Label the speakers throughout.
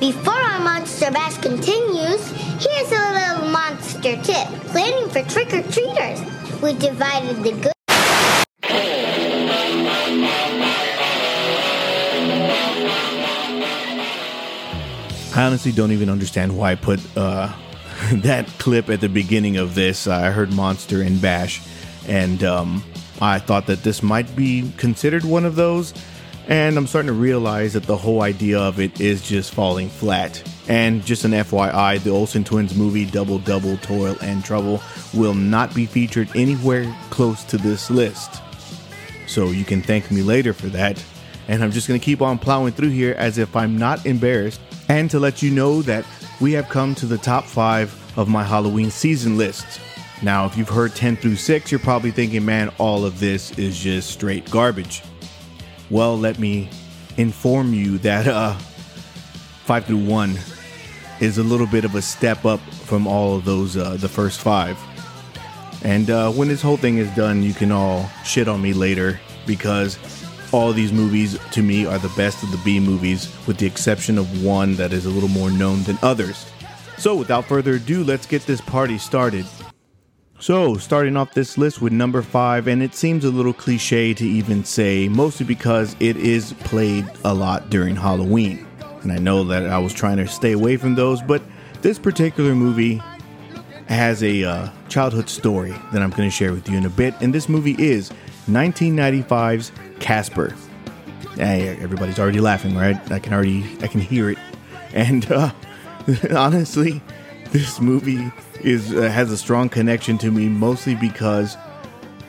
Speaker 1: Before our Monster Bash continues, here's a little monster tip. Planning for trick or treaters. We divided the good.
Speaker 2: I honestly don't even understand why I put uh, that clip at the beginning of this. I heard Monster and Bash, and um, I thought that this might be considered one of those. And I'm starting to realize that the whole idea of it is just falling flat. And just an FYI, the Olsen twins movie Double Double Toil and Trouble will not be featured anywhere close to this list. So you can thank me later for that. And I'm just going to keep on plowing through here as if I'm not embarrassed. And to let you know that we have come to the top five of my Halloween season list. Now, if you've heard 10 through 6, you're probably thinking, man, all of this is just straight garbage. Well, let me inform you that uh, 5 through 1 is a little bit of a step up from all of those, uh, the first five. And uh, when this whole thing is done, you can all shit on me later because all these movies to me are the best of the B movies, with the exception of one that is a little more known than others. So, without further ado, let's get this party started. So, starting off this list with number five, and it seems a little cliche to even say, mostly because it is played a lot during Halloween. And I know that I was trying to stay away from those, but this particular movie has a uh, childhood story that I'm going to share with you in a bit. And this movie is 1995's Casper. Hey, everybody's already laughing, right? I can already, I can hear it. And uh, honestly, this movie is uh, has a strong connection to me, mostly because,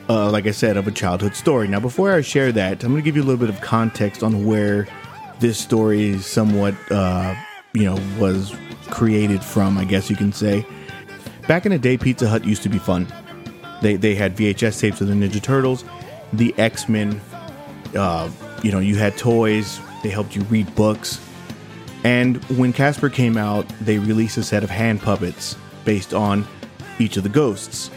Speaker 2: uh, like I said, of a childhood story. Now, before I share that, I'm going to give you a little bit of context on where this story somewhat, uh, you know, was created from. I guess you can say. Back in the day, Pizza Hut used to be fun. They they had VHS tapes of the Ninja Turtles, the X Men. Uh, you know, you had toys. They helped you read books. And when Casper came out, they released a set of hand puppets based on each of the ghosts.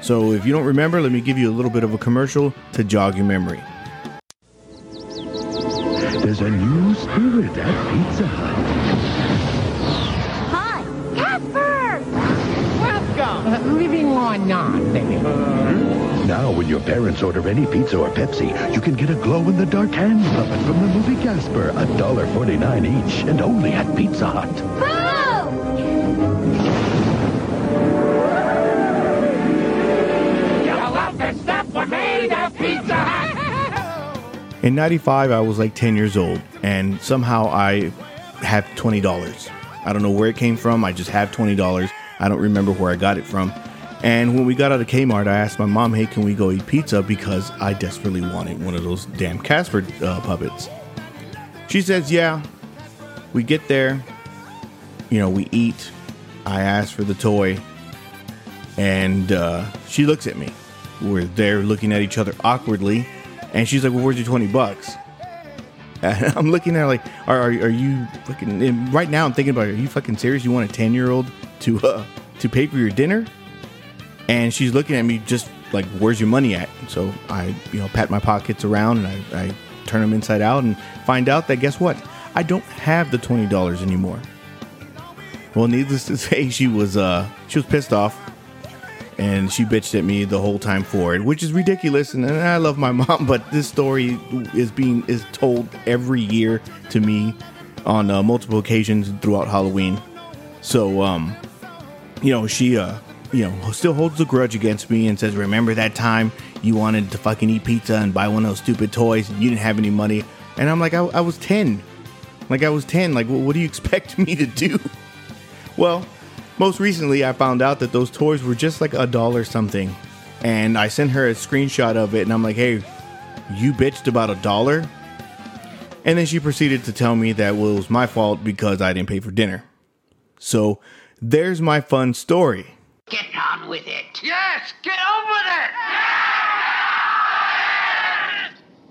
Speaker 2: So if you don't remember, let me give you a little bit of a commercial to jog your memory.
Speaker 3: There's a new spirit at Pizza Hut.
Speaker 4: Living or not living? Hmm?
Speaker 3: Now, when your parents order any pizza or Pepsi, you can get a glow-in-the-dark hand puppet from the movie Casper. $1.49 each, and only at Pizza Hut.
Speaker 5: Boo!
Speaker 4: You love the stuff we made at Pizza Hut!
Speaker 2: In 95, I was like 10 years old, and somehow I have $20. I don't know where it came from. I just have $20. I don't remember where I got it from. And when we got out of Kmart, I asked my mom, hey, can we go eat pizza? Because I desperately wanted one of those damn Casper uh, puppets. She says, yeah. We get there, you know, we eat. I ask for the toy, and uh, she looks at me. We're there looking at each other awkwardly, and she's like, "Well, where's your twenty bucks?" And I'm looking at her like, "Are, are, are you fucking?" Right now, I'm thinking about, it, "Are you fucking serious? You want a ten year old to uh, to pay for your dinner?" And she's looking at me just like, "Where's your money at?" So I, you know, pat my pockets around and I, I turn them inside out and find out that guess what? I don't have the twenty dollars anymore. Well, needless to say, she was uh she was pissed off, and she bitched at me the whole time for it, which is ridiculous. And, and I love my mom, but this story is being is told every year to me on uh, multiple occasions throughout Halloween. So, um, you know, she uh, you know, still holds a grudge against me and says, "Remember that time you wanted to fucking eat pizza and buy one of those stupid toys and you didn't have any money?" And I'm like, I, I was ten. Like I was 10. Like, what do you expect me to do? Well, most recently, I found out that those toys were just like a dollar something. And I sent her a screenshot of it, and I'm like, hey, you bitched about a dollar? And then she proceeded to tell me that well, it was my fault because I didn't pay for dinner. So there's my fun story.
Speaker 4: Get on with it.
Speaker 6: Yes, get on with it!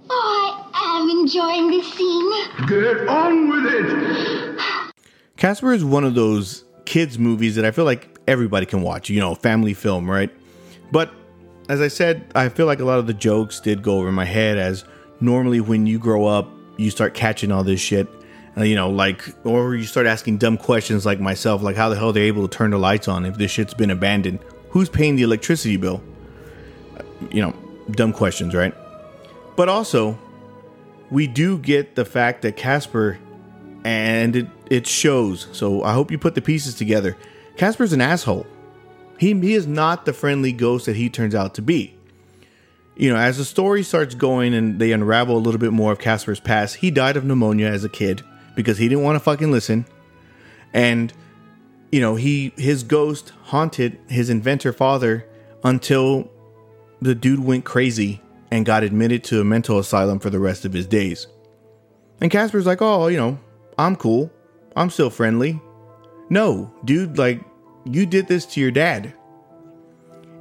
Speaker 1: Oh, I am enjoying this scene.
Speaker 3: Get on with it!
Speaker 2: Casper is one of those kids movies that I feel like everybody can watch, you know, family film, right? But as I said, I feel like a lot of the jokes did go over my head as normally when you grow up, you start catching all this shit Uh, you know, like, or you start asking dumb questions like myself, like how the hell they're able to turn the lights on if this shit's been abandoned? Who's paying the electricity bill? Uh, You know, dumb questions, right? But also, we do get the fact that Casper, and it, it shows. So I hope you put the pieces together. Casper's an asshole. He, he is not the friendly ghost that he turns out to be. You know, as the story starts going and they unravel a little bit more of Casper's past, he died of pneumonia as a kid because he didn't want to fucking listen. And you know, he his ghost haunted his inventor father until the dude went crazy and got admitted to a mental asylum for the rest of his days. And Casper's like, "Oh, you know, I'm cool. I'm still friendly." No, dude, like you did this to your dad.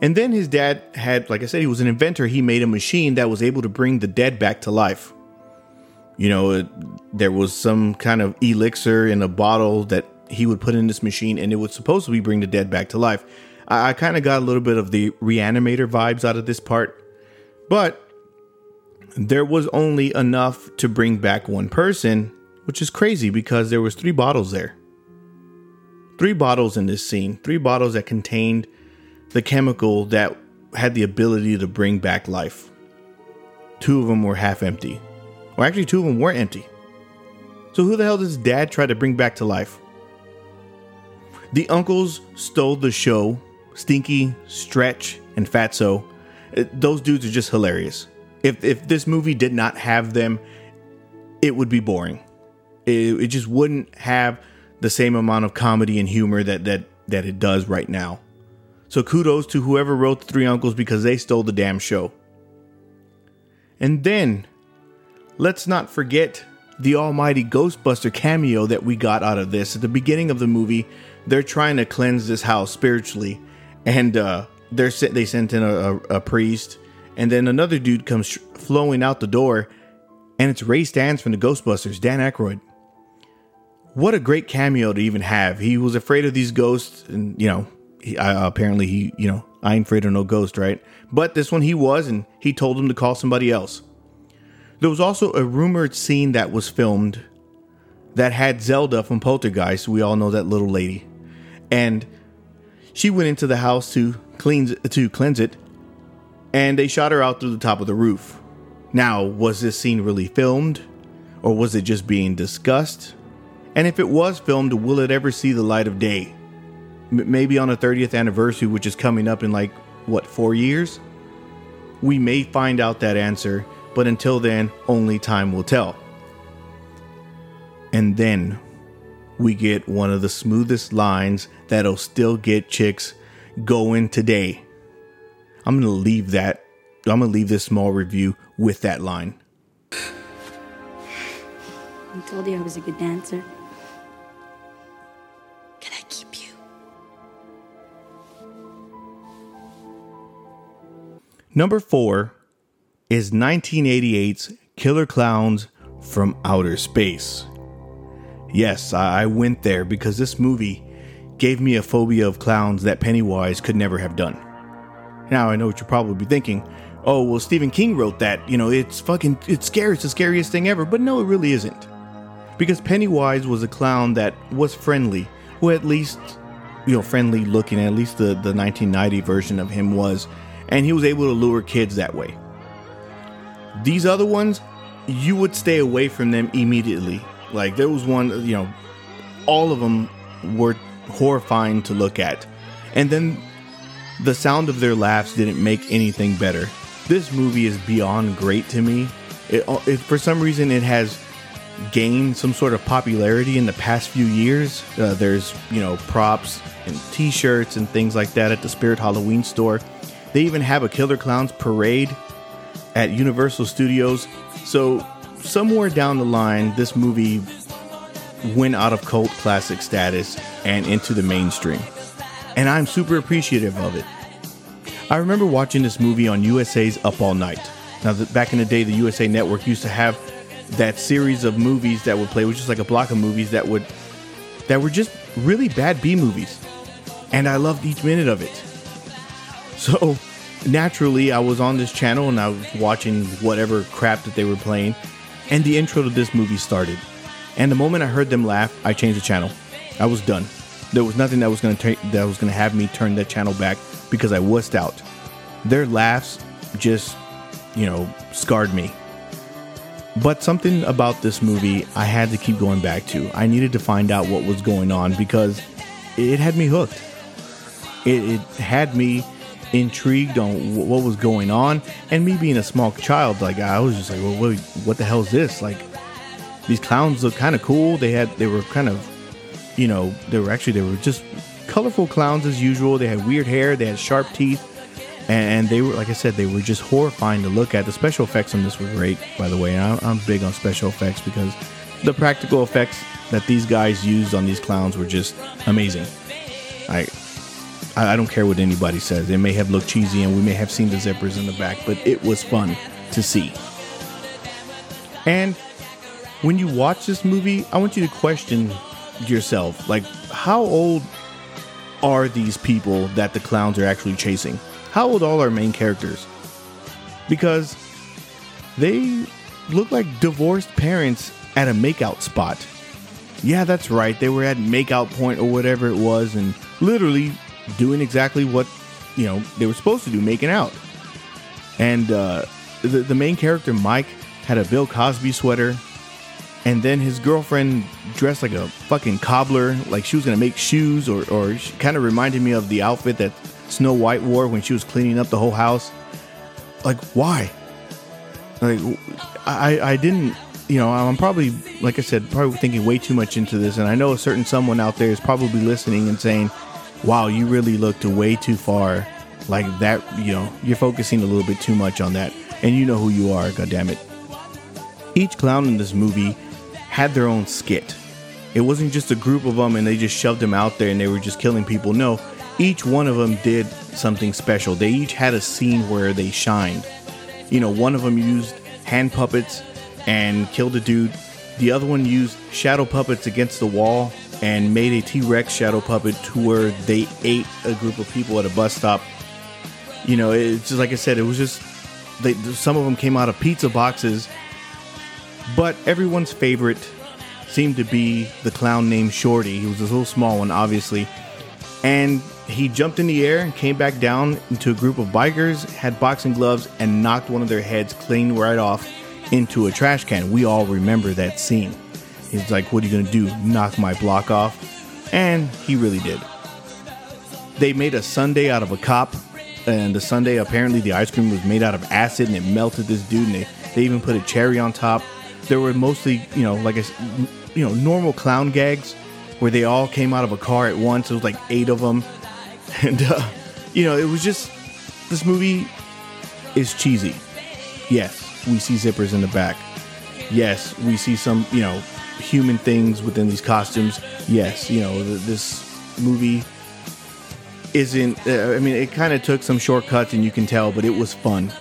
Speaker 2: And then his dad had, like I said, he was an inventor. He made a machine that was able to bring the dead back to life. You know, it, there was some kind of elixir in a bottle that he would put in this machine, and it would supposedly bring the dead back to life. I, I kind of got a little bit of the reanimator vibes out of this part, but there was only enough to bring back one person, which is crazy because there was three bottles there. Three bottles in this scene, three bottles that contained the chemical that had the ability to bring back life. Two of them were half empty. Actually, two of them were empty. So, who the hell does dad try to bring back to life? The uncles stole the show. Stinky, Stretch, and Fatso. Uh, Those dudes are just hilarious. If, if this movie did not have them, it would be boring. It, it just wouldn't have the same amount of comedy and humor that, that, that it does right now. So kudos to whoever wrote the Three Uncles because they stole the damn show. And then, let's not forget the almighty Ghostbuster cameo that we got out of this. At the beginning of the movie, they're trying to cleanse this house spiritually, and uh, they're they sent in a, a, a priest, and then another dude comes flowing out the door, and it's Ray Stantz from the Ghostbusters, Dan Aykroyd. What a great cameo to even have. He was afraid of these ghosts, and you know, he, uh, apparently he, you know, I ain't afraid of no ghost, right? But this one he was, and he told him to call somebody else. There was also a rumored scene that was filmed that had Zelda from Poltergeist. We all know that little lady, and she went into the house to cleanse to cleanse it, and they shot her out through the top of the roof. Now, was this scene really filmed, or was it just being discussed? And if it was filmed, will it ever see the light of day? M- maybe on a 30th anniversary, which is coming up in like, what, four years? We may find out that answer, but until then, only time will tell. And then we get one of the smoothest lines that'll still get chicks going today. I'm going to leave that, I'm going to leave this small review with that line.
Speaker 5: I told you I was a good dancer. Can I keep you?
Speaker 2: Number four is 1988's Killer Clowns from Outer Space. Yes, I went there because this movie gave me a phobia of clowns that Pennywise could never have done. Now I know what you're probably thinking. Oh, well, Stephen King wrote that. You know, it's fucking, it's scary. It's the scariest thing ever. But no, it really isn't. Because Pennywise was a clown that was friendly, who at least, you know, friendly looking, at least the, the 1990 version of him was. And he was able to lure kids that way. These other ones, you would stay away from them immediately. Like there was one, you know, all of them were horrifying to look at. And then the sound of their laughs didn't make anything better. This movie is beyond great to me. It, it for some reason it has gained some sort of popularity in the past few years. Uh, there's you know props and T-shirts and things like that at the Spirit Halloween store. They even have a Killer Clowns parade at Universal Studios. So somewhere down the line, this movie went out of cult classic status and into the mainstream. And I'm super appreciative of it. I remember watching this movie on USA's Up All Night. Now, back in the day, the USA Network used to have that series of movies that would play, which is like a block of movies that would that were just really bad B movies, and I loved each minute of it. So naturally, I was on this channel and I was watching whatever crap that they were playing, and the intro to this movie started. And the moment I heard them laugh, I changed the channel. I was done. There was nothing that was gonna ta- that was gonna have me turn that channel back because I wussed out. Their laughs just, you know, scarred me. But something about this movie I had to keep going back to. I needed to find out what was going on because it had me hooked. It, it had me intrigued on wh- what was going on, and me being a small child, like I was just like, well, what, what the hell is this? Like, these clowns look kind of cool. They had, they were kind of, you know, they were actually they were just colorful clowns as usual. They had weird hair. They had sharp teeth and they were like I said, they were just horrifying to look at. The special effects on this were great, by the way. And I'm big on special effects because the practical effects that these guys used on these clowns were just amazing. I I I don't care what anybody says. It may have looked cheesy, and we may have seen the zippers in the back, but it was fun to see. And when you watch this movie, I want you to question yourself, like how old are these people that the clowns are actually chasing? How old are our main characters? Because they look like divorced parents at a makeout spot. Yeah, that's right. They were at makeout point or whatever it was and literally doing exactly what, you know, they were supposed to do, making out. And uh, the, the main character, Mike, had a Bill Cosby sweater. And then his girlfriend dressed like a fucking cobbler, like she was gonna make shoes, or, or kind of reminded me of the outfit that Snow White wore when she was cleaning up the whole house. Like, why? Like, I, I didn't, you know, I'm probably, like I said, probably thinking way too much into this. And I know a certain someone out there is probably listening and saying, wow, you really looked way too far. Like that, you know, you're focusing a little bit too much on that. And you know who you are, goddammit. Each clown in this movie had their own skit. It wasn't just a group of them and they just shoved them out there and they were just killing people. No, each one of them did something special. They each had a scene where they shined. You know, one of them used hand puppets and killed a dude. The other one used shadow puppets against the wall and made a T Rex shadow puppet to where they ate a group of people at a bus stop. You know, it's just like I said, it was just they, some of them came out of pizza boxes, but everyone's favorite seemed to be the clown named Shorty. He was this little small one, obviously, and he jumped in the air and came back down into a group of bikers, had boxing gloves, and knocked one of their heads clean right off into a trash can. We all remember that scene. He's like, What are you gonna do? Knock my block off? And he really did. They made a sundae out of a cop, and the sundae apparently the ice cream was made out of acid and it melted this dude, and they, they even put a cherry on top. There were mostly, you know, like s- you know, normal clown gags where they all came out of a car at once. It was like eight of them, and uh, you know, it was just this movie is cheesy. Yes, we see zippers in the back. Yes, we see some, you know, human things within these costumes. Yes, you know, th- this movie isn't, uh, I mean, it kind of took some shortcuts and you can tell, but it was fun.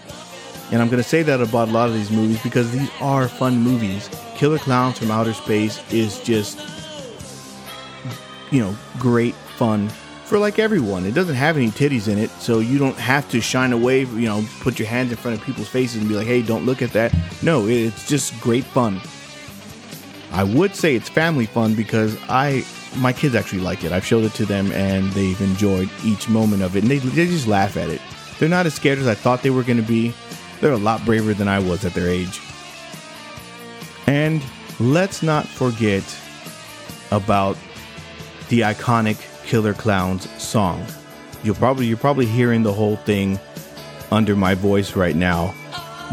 Speaker 2: And I'm going to say that about a lot of these movies because these are fun movies. Killer Clowns from Outer Space is just, you know, great fun for like everyone. It doesn't have any titties in it, so you don't have to shine away, you know, put your hands in front of people's faces and be like, hey, don't look at that. No, it's just great fun. I would say it's family fun because I my kids actually like it. I've showed it to them and they've enjoyed each moment of it and they, they just laugh at it. They're not as scared as I thought they were going to be. They're a lot braver than I was at their age. And let's not forget about the iconic Killer Clowns song. You'll probably you're probably hearing the whole thing under my voice right now,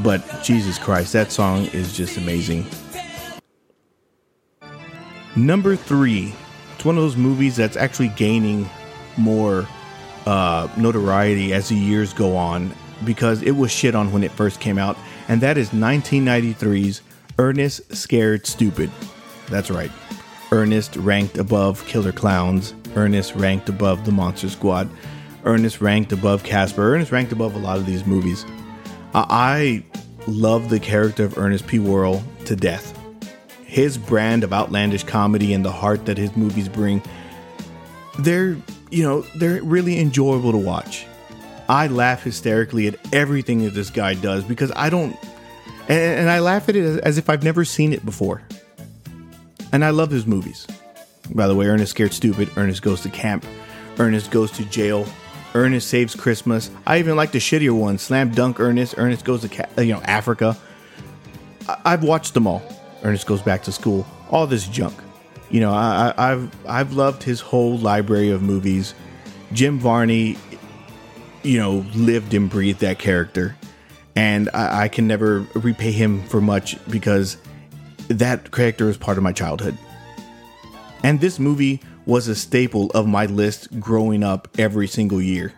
Speaker 2: but Jesus Christ, that song is just amazing. Number three, it's one of those movies that's actually gaining more uh, notoriety as the years go on because it was shit on when it first came out, and that is 1993's Ernest Scared Stupid. That's right. Ernest ranked above Killer Clowns. Ernest ranked above The Monster Squad. Ernest ranked above Casper. Ernest ranked above a lot of these movies. I I love the character of Ernest P. Worrell to death. His brand of outlandish comedy and the heart that his movies bring, they're, you know, they're really enjoyable to watch. I laugh hysterically at everything that this guy does because I don't, and, and I laugh at it as, if I've never seen it before. And, I love his movies. By the way, Ernest Scared Stupid, Ernest Goes to Camp, Ernest Goes to Jail, Ernest Saves Christmas. I even like the shittier ones, Slam Dunk Ernest, Ernest Goes to Ca- you know Africa. I- I've watched them all. Ernest Goes Back to School, all this junk. You know, I- I've I've loved his whole library of movies. Jim Varney, you know, lived and breathed that character, and I, I can never repay him for much because that character is part of my childhood. And this movie was a staple of my list growing up every single year.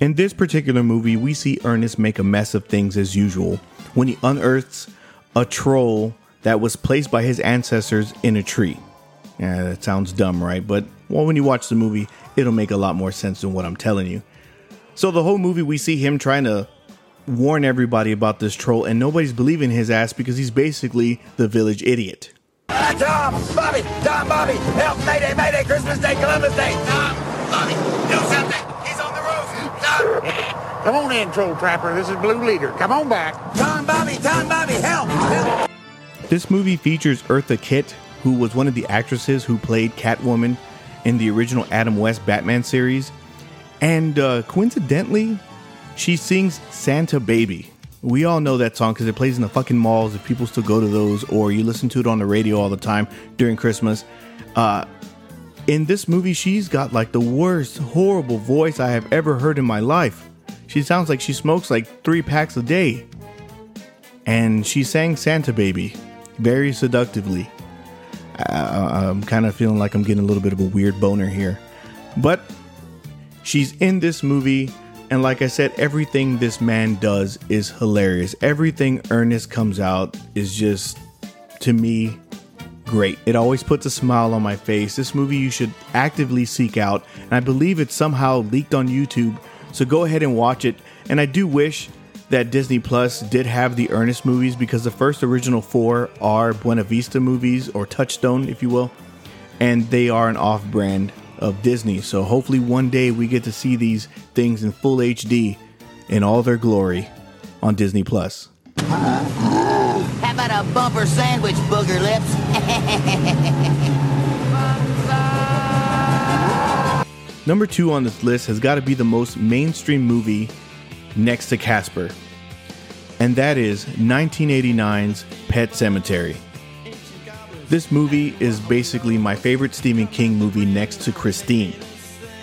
Speaker 2: In this particular movie, we see Ernest make a mess of things as usual when he unearths a troll that was placed by his ancestors in a tree. Yeah, that sounds dumb, right? But well, when you watch the movie, it'll make a lot more sense than what I'm telling you. So the whole movie, we see him trying to warn everybody about this troll, and nobody's believing his ass because he's basically the village idiot.
Speaker 7: Tom, Bobby, Tom, Bobby, help! Mayday, Mayday, Christmas Day, Columbus Day. Tom, Bobby, do something. He's on the roof. Tom.
Speaker 8: Come on in, Troll Trapper. This is Blue Leader. Come on back.
Speaker 7: Tom, Bobby, Tom, Bobby, help! Help!
Speaker 2: This movie features Eartha Kitt, who was one of the actresses who played Catwoman in the original Adam West Batman series. And uh, coincidentally, she sings Santa Baby. We all know that song because it plays in the fucking malls if people still go to those, or you listen to it on the radio all the time during Christmas. Uh, in this movie, she's got like the worst, horrible voice I have ever heard in my life. She sounds like she smokes like three packs a day. And she sang Santa Baby very seductively. Uh, I'm kind of feeling like I'm getting a little bit of a weird boner here. But she's in this movie, and like I said, everything this man does is hilarious. Everything Ernest comes out is just, to me, great. It always puts a smile on my face. This movie you should actively seek out, and I believe it's somehow leaked on YouTube. So go ahead and watch it. And I do wish that Disney Plus did have the Ernest movies because the first original four are Buena Vista movies or Touchstone, if you will, and they are an off brand of Disney. So hopefully one day we get to see these things in full HD in all their glory on Disney Plus.
Speaker 7: How about a bumper sandwich, booger lips?
Speaker 2: Number two on this list has got to be the most mainstream movie next to Casper, and that is 1989's Pet Sematary. This movie is basically my favorite Stephen King movie next to Christine.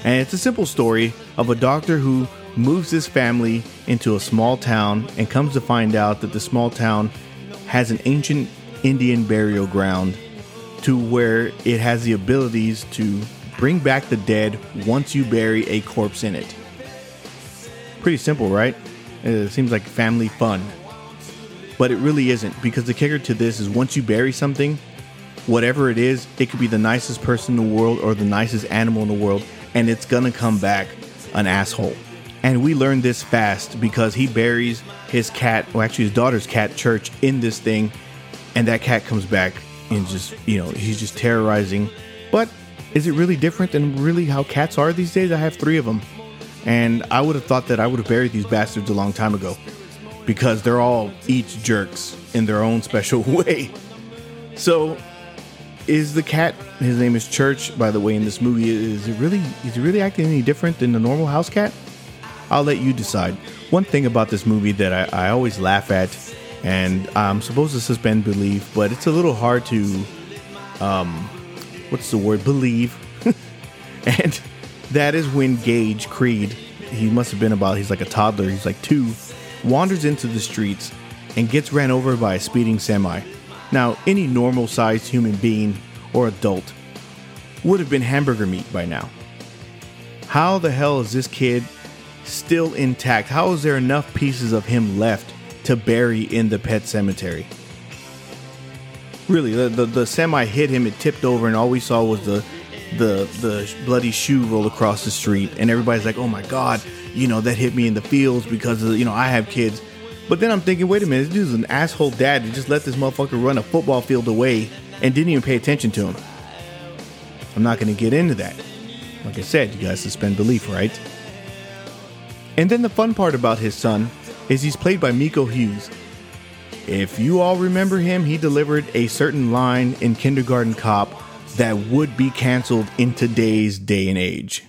Speaker 2: And it's a simple story of a doctor who moves his family into a small town and comes to find out that the small town has an ancient Indian burial ground to where it has the abilities to bring back the dead once you bury a corpse in it. Pretty simple, right? It seems like family fun. But it really isn't because the kicker to this is once you bury something, whatever it is, it could be the nicest person in the world or the nicest animal in the world, and it's gonna come back an asshole. And we learned this fast because he buries his cat, well, actually his daughter's cat, Church, in this thing, and that cat comes back and just, you know, he's just terrorizing. But is it really different than really how cats are these days? I have three of them, and I would have thought that I would have buried these bastards a long time ago because they're all each jerks in their own special way. So, is the cat? His name is Church, by the way. In this movie, is it really? Is he really acting any different than the normal house cat? I'll let you decide. One thing about this movie that I, I always laugh at, and I'm supposed to suspend belief, but it's a little hard to, um, what's the word? Believe, and that is when Gage Creed, he must have been about, he's like a toddler, he's like two, wanders into the streets and gets ran over by a speeding semi. Now, any normal sized human being or adult would have been hamburger meat by now. How the hell is this kid still intact? How is there enough pieces of him left to bury in the pet cemetery? Really, the, the, the semi hit him, it tipped over, and all we saw was the the the bloody shoe roll across the street, and everybody's like, "Oh my god, you know that hit me in the fields because of, you know I have kids." But then I'm thinking, wait a minute, this dude's an asshole dad who just let this motherfucker run a football field away and didn't even pay attention to him. I'm not going to get into that. Like I said, you guys suspend belief, right? And then the fun part about his son is he's played by Miko Hughes. If you all remember him, he delivered a certain line in Kindergarten Cop that would be canceled in today's day and age.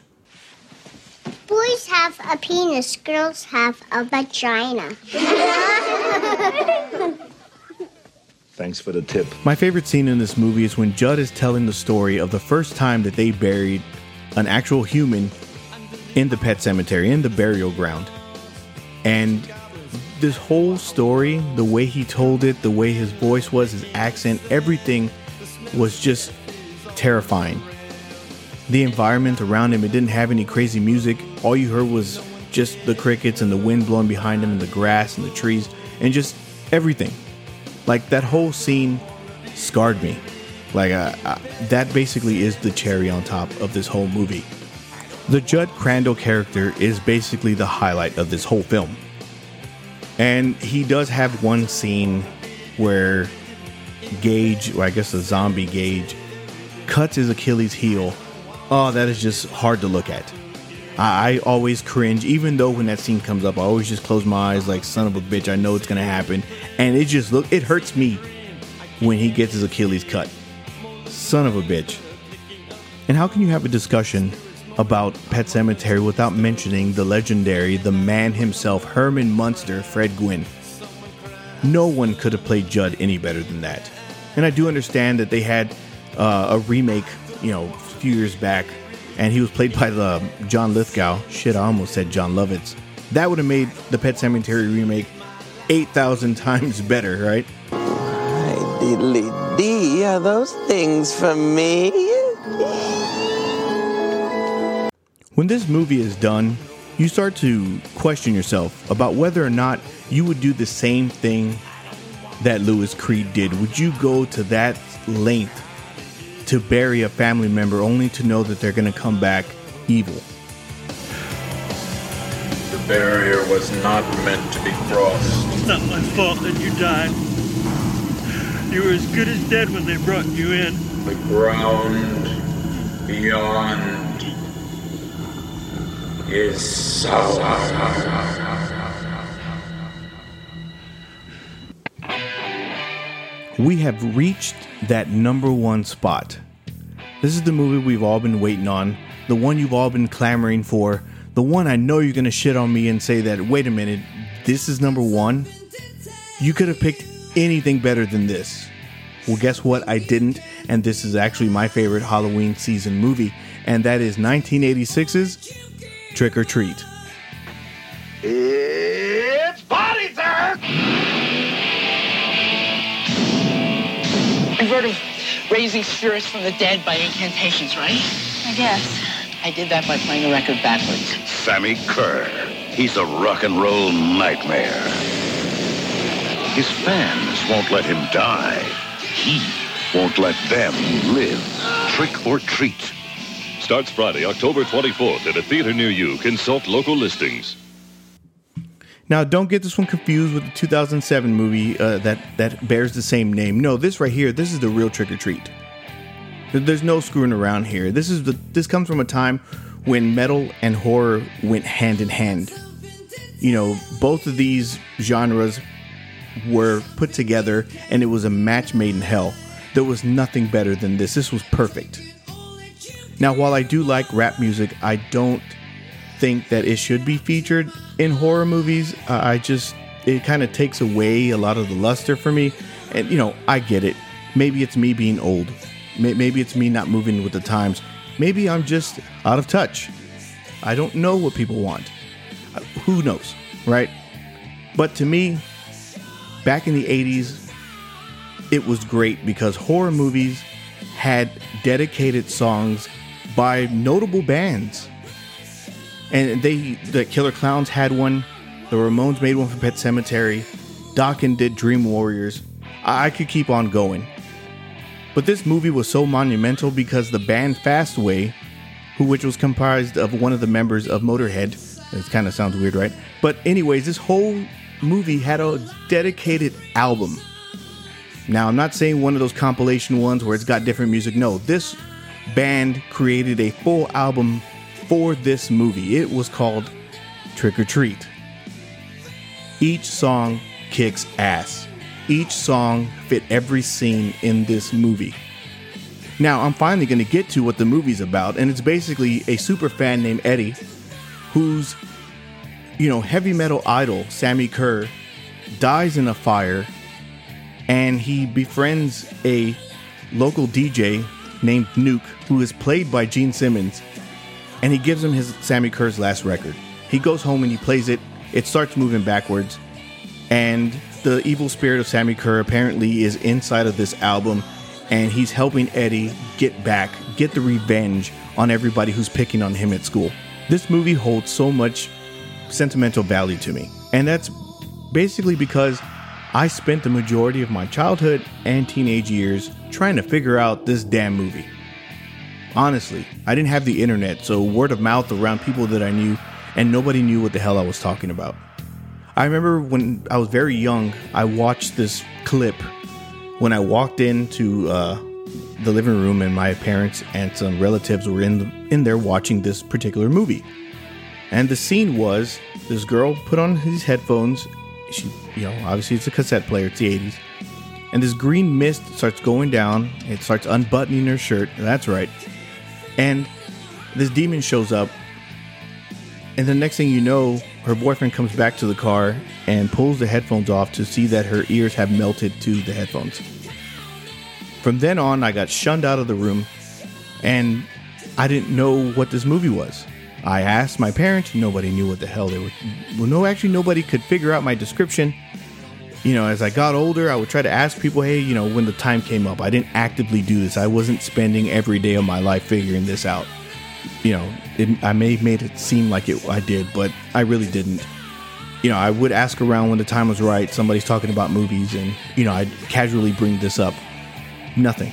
Speaker 1: Boys have a penis, girls have a vagina.
Speaker 3: Thanks for the tip.
Speaker 2: My favorite scene in this movie is when Jud is telling the story of the first time that they buried an actual human in the pet cemetery, in the burial ground. And this whole story, the way he told it, the way his voice was, his accent, everything was just terrifying. The environment around him, it didn't have any crazy music. All you heard was just the crickets and the wind blowing behind him and the grass and the trees and just everything. Like that whole scene scarred me. Like uh, uh, that basically is the cherry on top of this whole movie. The Jud Crandall character is basically the highlight of this whole film. And he does have one scene where Gage, or I guess the zombie Gage, cuts his Achilles heel. Oh, that is just hard to look at. I, I always cringe, even though when that scene comes up, I always just close my eyes like son of a bitch. I know it's gonna happen, and it just look it hurts me when he gets his Achilles cut. Son of a bitch. And how can you have a discussion about Pet Sematary without mentioning the legendary, the man himself, Herman Munster, Fred Gwynne? No one could have played Jud any better than that. And I do understand that they had uh, a remake, you know, a few years back, and he was played by the John Lithgow. Shit, I almost said Jon Lovitz. That would have made the Pet Sematary remake 8,000 times better, right?
Speaker 9: Diddly dee, are those things for me?
Speaker 2: When this movie is done, you start to question yourself about whether or not you would do the same thing that Louis Creed did. Would you go to that length to bury a family member only to know that they're going to come back evil?
Speaker 10: The barrier was not meant to be crossed.
Speaker 11: It's not my fault that you died. You were as good as dead when they brought you in.
Speaker 10: The ground beyond is south.
Speaker 2: We have reached that number one spot. This is the movie we've all been waiting on, the one you've all been clamoring for, the one I know you're going to shit on me and say that, wait a minute, this is number one? You could have picked anything better than this. Well, guess what? I didn't, and this is actually my favorite Halloween season movie, and that is 1986's Trick or Treat.
Speaker 12: Heard of raising spirits from the dead by incantations, right?
Speaker 5: I guess.
Speaker 12: I did that by playing the record backwards.
Speaker 3: Sammi Curr. He's a rock and roll nightmare. His fans won't let him die. He won't let them live. Trick or treat.
Speaker 13: Starts Friday, October 24th at a theater near you. Consult local listings.
Speaker 2: Now, don't get this one confused with the 2007 movie uh, that that bears the same name. No, this right here, this is the real Trick or Treat. There's no screwing around here. This is the this comes from a time when metal and horror went hand in hand. You know, both of these genres were put together, and it was a match made in hell. There was nothing better than this. This was perfect. Now, while I do like rap music, I don't think that it should be featured in horror movies. Uh, I just it kind of takes away a lot of the luster for me. And you know, I get it. Maybe it's me being old. Maybe it's me not moving with the times. Maybe I'm just out of touch. I don't know what people want. Who knows, right? But to me, back in the 80s, it was great because horror movies had dedicated songs by notable bands and they the Killer Clowns had one. The Ramones made one for Pet Sematary. Dokken did Dream Warriors. I, I could keep on going. But this movie was so monumental because the band Fastway, who which was comprised of one of the members of Motorhead, it kind of sounds weird, right? But anyways, this whole movie had a dedicated album. Now, I'm not saying one of those compilation ones where it's got different music. No, this band created a full album for this movie. It was called Trick or Treat. Each song kicks ass. Each song fit every scene in this movie. Now, I'm finally going to get to what the movie's about, and it's basically a super fan named Eddie whose, you know, heavy metal idol, Sammi Curr, dies in a fire, and he befriends a local DJ named Nuke, who is played by Gene Simmons, and he gives him his Sammi Curr's last record. He goes home and he plays it. It starts moving backwards, and the evil spirit of Sammi Curr apparently is inside of this album, and he's helping Eddie get back, get the revenge on everybody who's picking on him at school. This movie holds so much sentimental value to me, and that's basically because I spent the majority of my childhood and teenage years trying to figure out this damn movie. Honestly, I didn't have the internet, so word of mouth around people that I knew, and nobody knew what the hell I was talking about. I remember when I was very young, I watched this clip when I walked into uh, the living room, and my parents and some relatives were in the, in there watching this particular movie. And the scene was this girl put on these headphones. She, you know, obviously it's a cassette player. It's the '80s, and this green mist starts going down. It starts unbuttoning her shirt. That's right. And this demon shows up, and the next thing you know, her boyfriend comes back to the car and pulls the headphones off to see that her ears have melted to the headphones. From then on, I got shunned out of the room, and I didn't know what this movie was. I asked my parents, nobody knew what the hell they were. Well, no, actually, nobody could figure out my description. You know, as I got older, I would try to ask people, hey, you know, when the time came up. I didn't actively do this. I wasn't spending every day of my life figuring this out. You know, it, I may have made it seem like it, I did, but I really didn't. You know, I would ask around when the time was right. Somebody's talking about movies, and, you know, I'd casually bring this up. Nothing.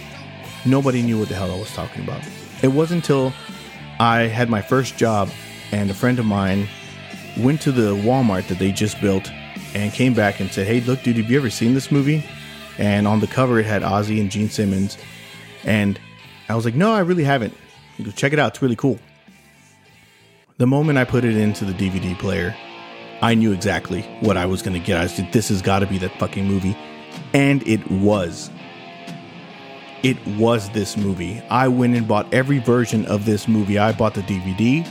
Speaker 2: Nobody knew what the hell I was talking about. It wasn't until I had my first job, and a friend of mine went to the Walmart that they just built and came back and said, Hey, look, dude, have you ever seen this movie? And on the cover, it had Ozzy and Gene Simmons. And I was like, No, I really haven't. Goes, Check it out. It's really cool. The moment I put it into the DVD player, I knew exactly what I was going to get. I said, This has got to be that fucking movie. And it was it was this movie. I went and bought every version of this movie. I bought the DVD.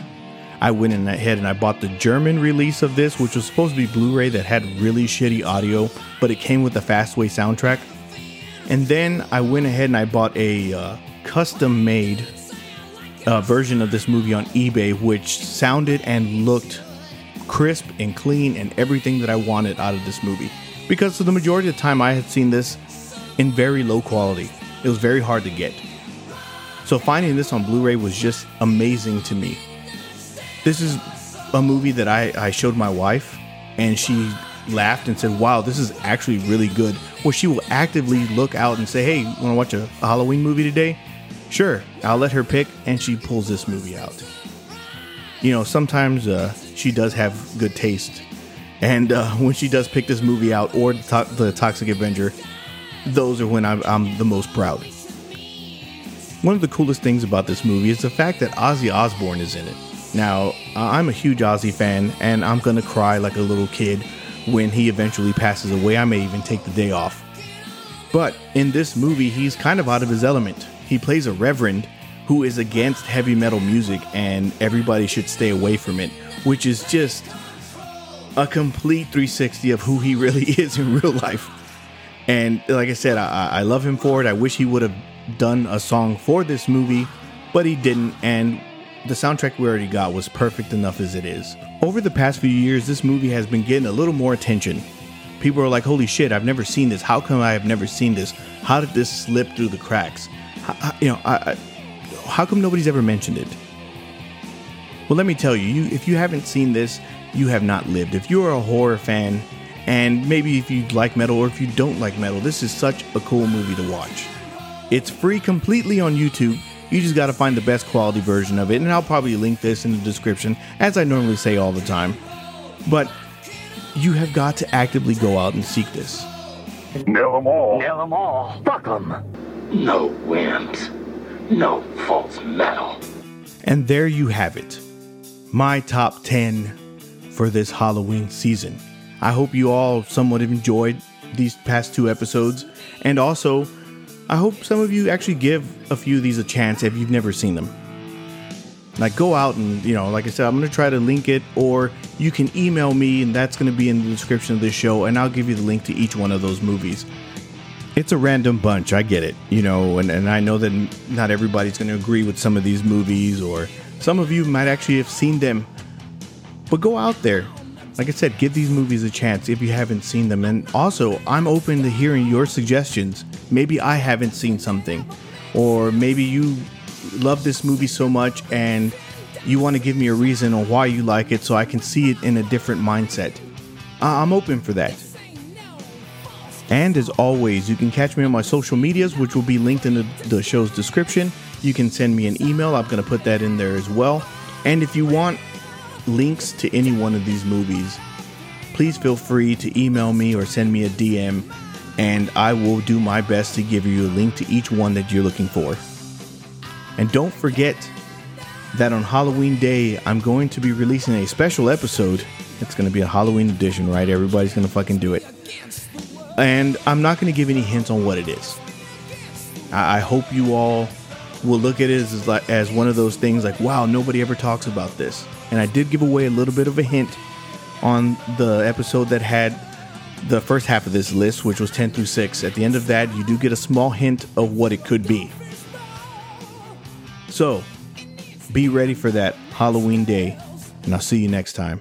Speaker 2: I went in ahead and I bought the German release of this, which was supposed to be Blu ray that had really shitty audio, but it came with the Fastway soundtrack. And then I went ahead and I bought a uh, custom made uh, version of this movie on eBay, which sounded and looked crisp and clean and everything that I wanted out of this movie. Because for the majority of the time, I had seen this in very low quality. It was very hard to get. So finding this on Blu ray was just amazing to me. This is a movie that I, I showed my wife, and she laughed and said, Wow, this is actually really good. Where she will actively look out and say, Hey, want to watch a, a Halloween movie today? Sure, I'll let her pick, and she pulls this movie out. You know, sometimes uh, she does have good taste. And uh, when she does pick this movie out or the, to- the Toxic Avenger, those are when I'm, I'm the most proud. One of the coolest things about this movie is the fact that Ozzy Osbourne is in it. Now, I'm a huge Ozzy fan, and I'm gonna cry like a little kid when he eventually passes away. I may even take the day off. But in this movie, he's kind of out of his element. He plays a reverend who is against heavy metal music, and everybody should stay away from it, which is just a complete 360 of who he really is in real life. And like I said, I, I love him for it. I wish he would have done a song for this movie, but he didn't. And the soundtrack we already got was perfect enough as it is. Over the past few years, this movie has been getting a little more attention. People are like, holy shit, I've never seen this. How come I have never seen this? How did this slip through the cracks? How, you know, I, I, how come nobody's ever mentioned it? Well, let me tell you, you, if you haven't seen this, you have not lived. If you're a horror fan, and maybe if you like metal or if you don't like metal, this is such a cool movie to watch. It's free completely on YouTube. You just got to find the best quality version of it, and I'll probably link this in the description, as I normally say all the time. But you have got to actively go out and seek this.
Speaker 6: Nail them all.
Speaker 4: Nail them all. Fuck them. No wimps. No false metal.
Speaker 2: And there you have it. My top 10 for this Halloween season. I hope you all somewhat enjoyed these past two episodes. And also, I hope some of you actually give a few of these a chance if you've never seen them. Like, go out and, you know, like I said, I'm going to try to link it, or you can email me, and that's going to be in the description of this show, and I'll give you the link to each one of those movies. It's a random bunch, I get it, you know, and, and I know that not everybody's going to agree with some of these movies, or some of you might actually have seen them. But go out there. Like I said, give these movies a chance if you haven't seen them. And also, I'm open to hearing your suggestions. Maybe I haven't seen something, or maybe you love this movie so much and you want to give me a reason on why you like it so I can see it in a different mindset. I'm open for that. And as always, you can catch me on my social medias, which will be linked in the, the show's description. You can send me an email, I'm going to put that in there as well. And if you want links to any one of these movies, please feel free to email me or send me a DM, and I will do my best to give you a link to each one that you're looking for. And don't forget that on Halloween Day, I'm going to be releasing a special episode. It's going to be a Halloween edition, right? Everybody's going to fucking do it. And I'm not going to give any hints on what it is. I, hope you all will look at it as, like, as one of those things like, wow, nobody ever talks about this. And I did give away a little bit of a hint on the episode that had the first half of this list, which was 10 through 6. At the end of that, you do get a small hint of what it could be. So, be ready for that Halloween day, and I'll see you next time.